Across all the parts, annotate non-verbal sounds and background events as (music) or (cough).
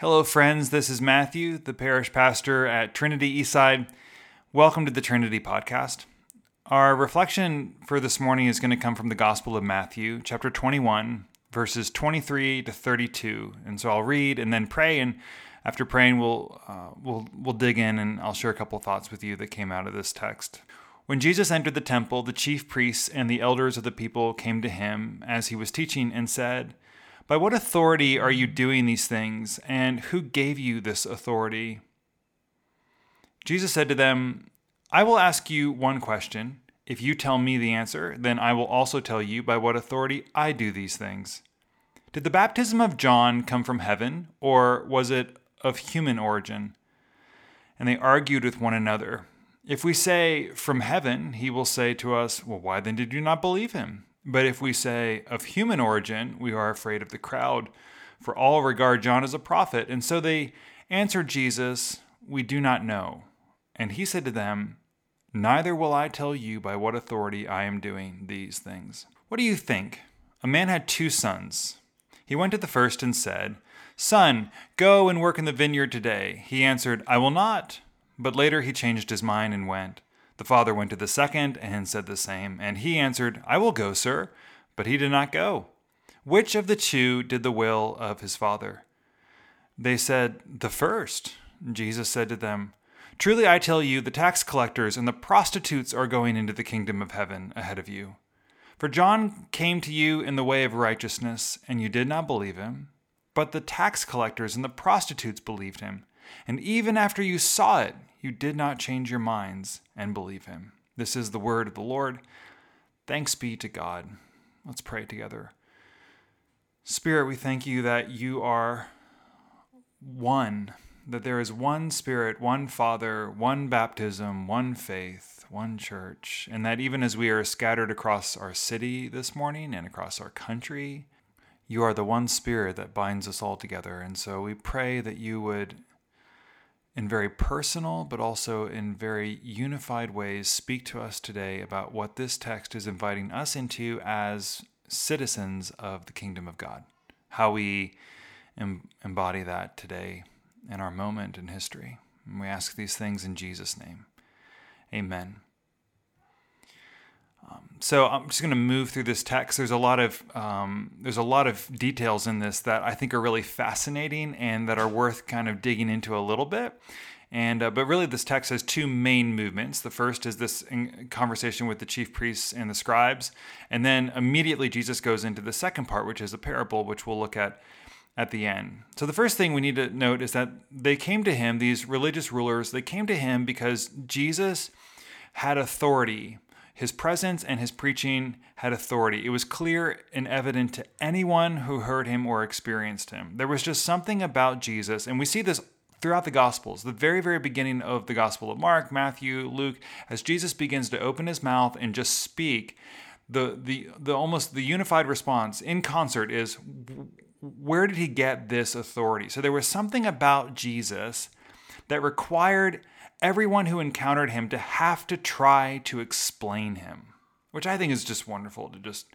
Hello, friends. This is Matthew, the parish pastor at Trinity Eastside. Welcome to the Trinity Podcast. Our reflection for this morning is going to come from the Gospel of Matthew, chapter 21, verses 23 to 32. And so I'll read and then pray, and after praying, we'll uh, we'll we'll dig in, and I'll share a couple thoughts with you that came out of this text. When Jesus entered the temple, the chief priests and the elders of the people came to him as he was teaching and said. By what authority are you doing these things, and who gave you this authority? Jesus said to them, I will ask you one question. If you tell me the answer, then I will also tell you by what authority I do these things. Did the baptism of John come from heaven, or was it of human origin? And they argued with one another. If we say, From heaven, he will say to us, Well, why then did you not believe him? But if we say of human origin, we are afraid of the crowd, for all regard John as a prophet. And so they answered Jesus, We do not know. And he said to them, Neither will I tell you by what authority I am doing these things. What do you think? A man had two sons. He went to the first and said, Son, go and work in the vineyard today. He answered, I will not. But later he changed his mind and went. The father went to the second and said the same, and he answered, I will go, sir. But he did not go. Which of the two did the will of his father? They said, The first. Jesus said to them, Truly I tell you, the tax collectors and the prostitutes are going into the kingdom of heaven ahead of you. For John came to you in the way of righteousness, and you did not believe him. But the tax collectors and the prostitutes believed him. And even after you saw it, you did not change your minds and believe him. This is the word of the Lord. Thanks be to God. Let's pray together. Spirit, we thank you that you are one, that there is one Spirit, one Father, one baptism, one faith, one church, and that even as we are scattered across our city this morning and across our country, you are the one Spirit that binds us all together. And so we pray that you would in very personal but also in very unified ways speak to us today about what this text is inviting us into as citizens of the kingdom of God. How we em- embody that today in our moment in history. And we ask these things in Jesus' name. Amen. Um, so I'm just going to move through this text. There's a lot of um, there's a lot of details in this that I think are really fascinating and that are worth kind of digging into a little bit. And uh, but really, this text has two main movements. The first is this conversation with the chief priests and the scribes, and then immediately Jesus goes into the second part, which is a parable, which we'll look at at the end. So the first thing we need to note is that they came to him, these religious rulers, they came to him because Jesus had authority his presence and his preaching had authority. It was clear and evident to anyone who heard him or experienced him. There was just something about Jesus, and we see this throughout the Gospels, the very, very beginning of the Gospel of Mark, Matthew, Luke, as Jesus begins to open his mouth and just speak, the, the, the almost the unified response in concert is where did he get this authority? So there was something about Jesus that required everyone who encountered him to have to try to explain him, which I think is just wonderful to just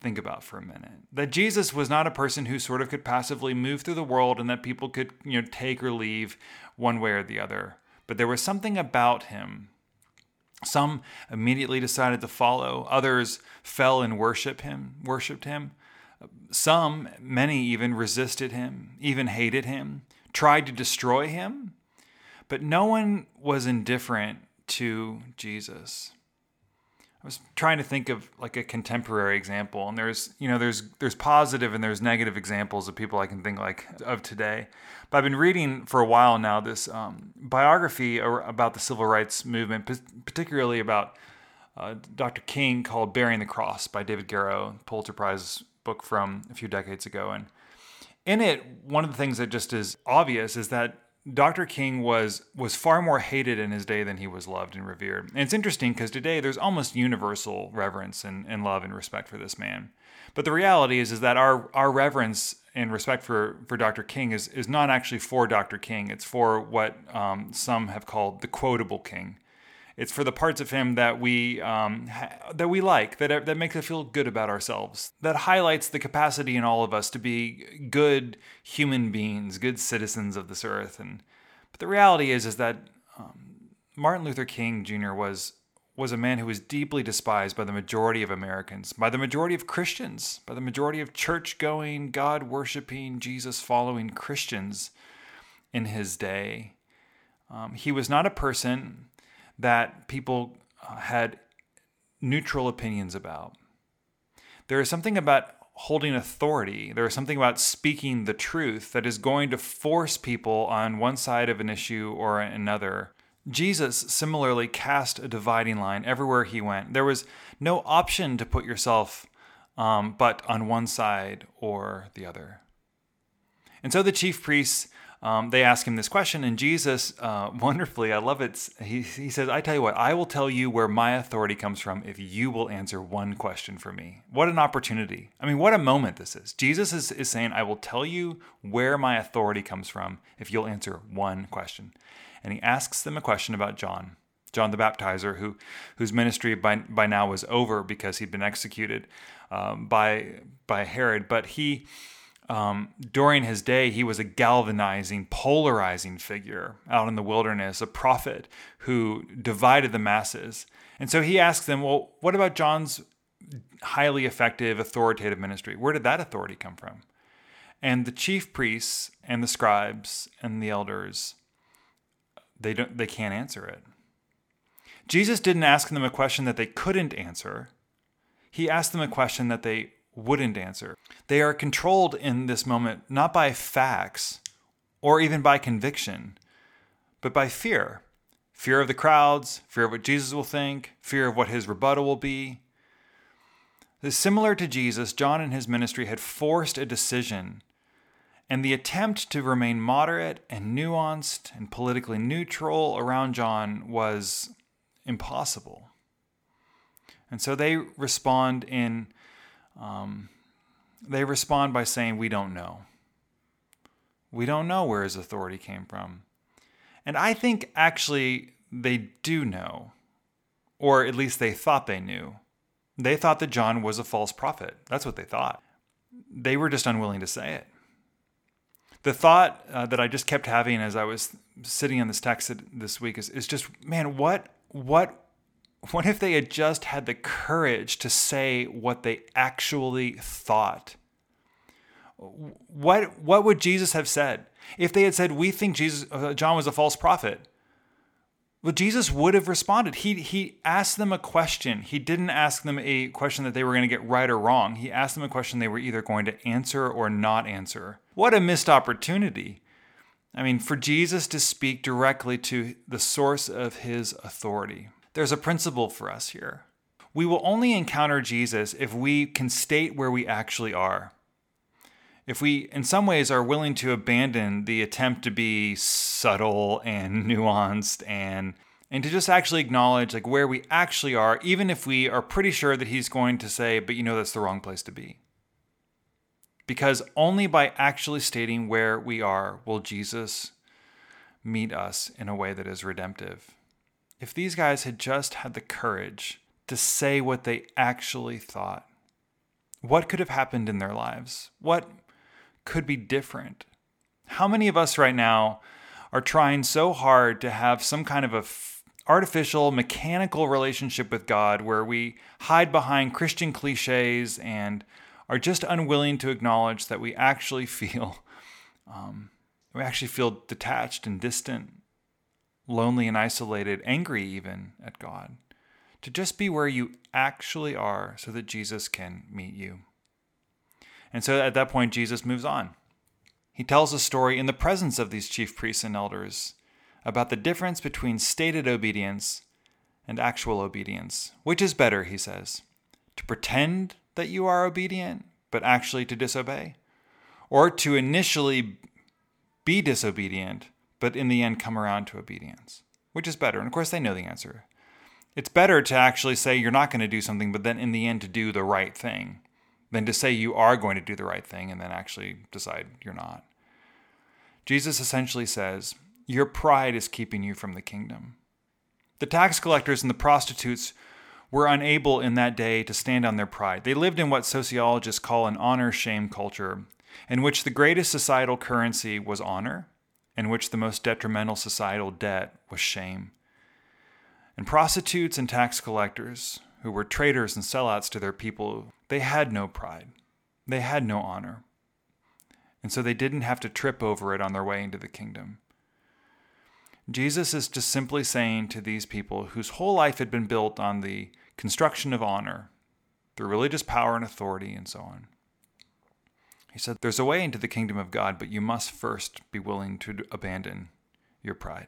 think about for a minute. That Jesus was not a person who sort of could passively move through the world and that people could, you know, take or leave one way or the other. But there was something about him. Some immediately decided to follow, others fell and worship him, worshiped him. Some, many even resisted him, even hated him, tried to destroy him, but no one was indifferent to Jesus. I was trying to think of like a contemporary example, and there's you know there's there's positive and there's negative examples of people I can think like of today. But I've been reading for a while now this um, biography about the civil rights movement, particularly about uh, Dr. King, called "Bearing the Cross" by David Garrow, Pulitzer Prize book from a few decades ago, and in it, one of the things that just is obvious is that Dr. King was was far more hated in his day than he was loved and revered. And it's interesting because today there's almost universal reverence and, and love and respect for this man. But the reality is is that our our reverence and respect for, for Dr. King is, is not actually for Dr. King. It's for what um, some have called the quotable king. It's for the parts of him that we um, ha- that we like, that that makes us feel good about ourselves, that highlights the capacity in all of us to be good human beings, good citizens of this earth. And but the reality is, is that um, Martin Luther King Jr. was was a man who was deeply despised by the majority of Americans, by the majority of Christians, by the majority of church going, God worshiping, Jesus following Christians in his day. Um, he was not a person that people uh, had neutral opinions about. There is something about holding authority, there is something about speaking the truth that is going to force people on one side of an issue or another. Jesus similarly cast a dividing line everywhere he went. There was no option to put yourself um, but on one side or the other. And so the chief priests um, they ask him this question, and Jesus, uh, (laughs) wonderfully, I love it. He, he says, I tell you what, I will tell you where my authority comes from if you will answer one question for me. What an opportunity. I mean, what a moment this is. Jesus is, is saying, I will tell you where my authority comes from if you'll answer one question. And he asks them a question about John. John the Baptizer, who whose ministry by by now was over because he'd been executed um, by by Herod, but he um, during his day, he was a galvanizing, polarizing figure out in the wilderness, a prophet who divided the masses. And so he asks them, Well, what about John's highly effective, authoritative ministry? Where did that authority come from? And the chief priests and the scribes and the elders, they, don't, they can't answer it. Jesus didn't ask them a question that they couldn't answer. He asked them a question that they wouldn't answer. They are controlled in this moment not by facts or even by conviction, but by fear fear of the crowds, fear of what Jesus will think, fear of what his rebuttal will be. Similar to Jesus, John in his ministry had forced a decision, and the attempt to remain moderate and nuanced and politically neutral around John was impossible. And so they respond in um, they respond by saying, We don't know. We don't know where his authority came from. And I think actually they do know, or at least they thought they knew. They thought that John was a false prophet. That's what they thought. They were just unwilling to say it. The thought uh, that I just kept having as I was sitting on this text this week is, is just, man, what what what if they had just had the courage to say what they actually thought? What, what would Jesus have said? If they had said, We think Jesus, uh, John was a false prophet, well, Jesus would have responded. He, he asked them a question. He didn't ask them a question that they were going to get right or wrong. He asked them a question they were either going to answer or not answer. What a missed opportunity. I mean, for Jesus to speak directly to the source of his authority. There's a principle for us here. We will only encounter Jesus if we can state where we actually are. If we, in some ways, are willing to abandon the attempt to be subtle and (laughs) nuanced and and to just actually acknowledge like where we actually are, even if we are pretty sure that he's going to say, but you know that's the wrong place to be. Because only by actually stating where we are will Jesus meet us in a way that is redemptive. If these guys had just had the courage to say what they actually thought, what could have happened in their lives? What could be different? How many of us right now are trying so hard to have some kind of a artificial mechanical relationship with God where we hide behind Christian cliches and are just unwilling to acknowledge that we actually feel (laughs) um, we actually feel detached and distant lonely and isolated, angry even at God, to just be where you actually are so that Jesus can meet you. And so at that point, Jesus moves on. He tells a story in the presence of these chief priests and elders about the difference between stated obedience and actual obedience. Which is better, he says, to pretend that you are obedient, but actually to disobey? Or to initially be disobedient, but in the end come around to obedience. Which is better? And of course, they know the answer. It's better to actually say you're not going to do something, but then in the end to do the right thing, than to say you are going to do the right thing and then actually decide you're not. Jesus essentially says, Your pride is keeping you from the kingdom. The tax collectors and the prostitutes were unable in that day to stand on their pride. They lived in what sociologists call an honor shame culture, in which the greatest societal currency was honor, in which the most detrimental societal debt was shame. And prostitutes and tax collectors, who were traitors and sellouts to their people, they had no pride. They had no honor. And so they didn't have to trip over it on their way into the kingdom. Jesus is just simply saying to these people whose whole life had been built on the construction of honor through religious power and authority and so on. He said, There's a way into the kingdom of God, but you must first be willing to abandon your pride.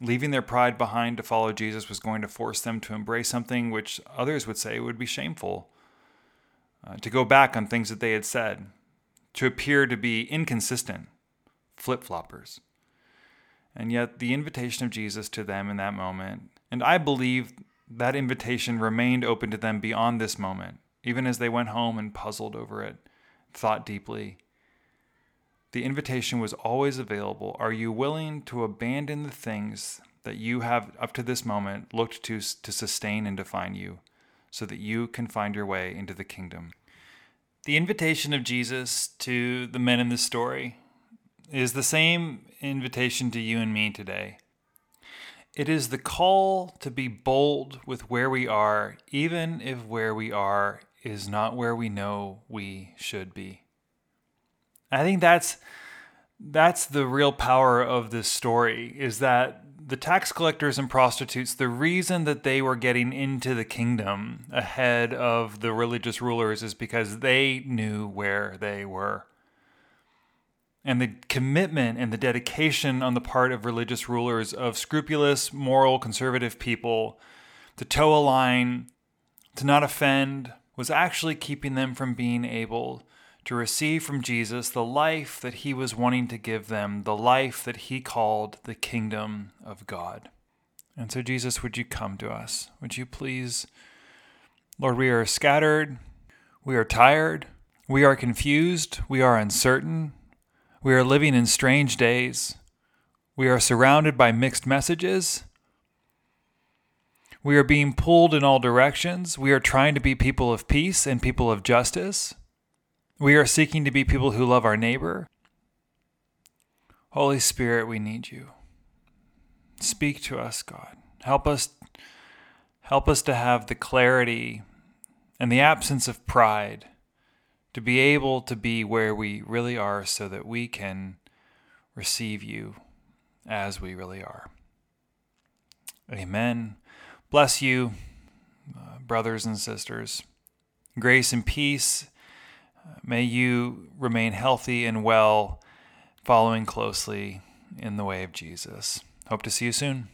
Leaving their pride behind to follow Jesus was going to force them to embrace something which others would say would be shameful, uh, to go back on things that they had said, to appear to be inconsistent, flip floppers. And yet, the invitation of Jesus to them in that moment, and I believe that invitation remained open to them beyond this moment, even as they went home and puzzled over it, thought deeply. The invitation was always available. Are you willing to abandon the things that you have up to this moment looked to to sustain and define you so that you can find your way into the kingdom? The invitation of Jesus to the men in this story is the same invitation to you and me today. It is the call to be bold with where we are, even if where we are is not where we know we should be. I think that's that's the real power of this story is that the tax collectors and prostitutes the reason that they were getting into the kingdom ahead of the religious rulers is because they knew where they were and the commitment and the dedication on the part of religious rulers of scrupulous, moral, conservative people to toe a line, to not offend, was actually keeping them from being able to receive from Jesus the life that he was wanting to give them, the life that he called the kingdom of God. And so, Jesus, would you come to us? Would you please? Lord, we are scattered, we are tired, we are confused, we are uncertain, we are living in strange days. We are surrounded by mixed messages. We are being pulled in all directions. We are trying to be people of peace and people of justice. We are seeking to be people who love our neighbor. Holy Spirit, we need you. Speak to us, God. Help us help us to have the clarity and the absence of pride to be able to be where we really are so that we can receive you as we really are. Amen. Bless you, uh, brothers and sisters. Grace and peace. Uh, may you remain healthy and well, following closely in the way of Jesus. Hope to see you soon.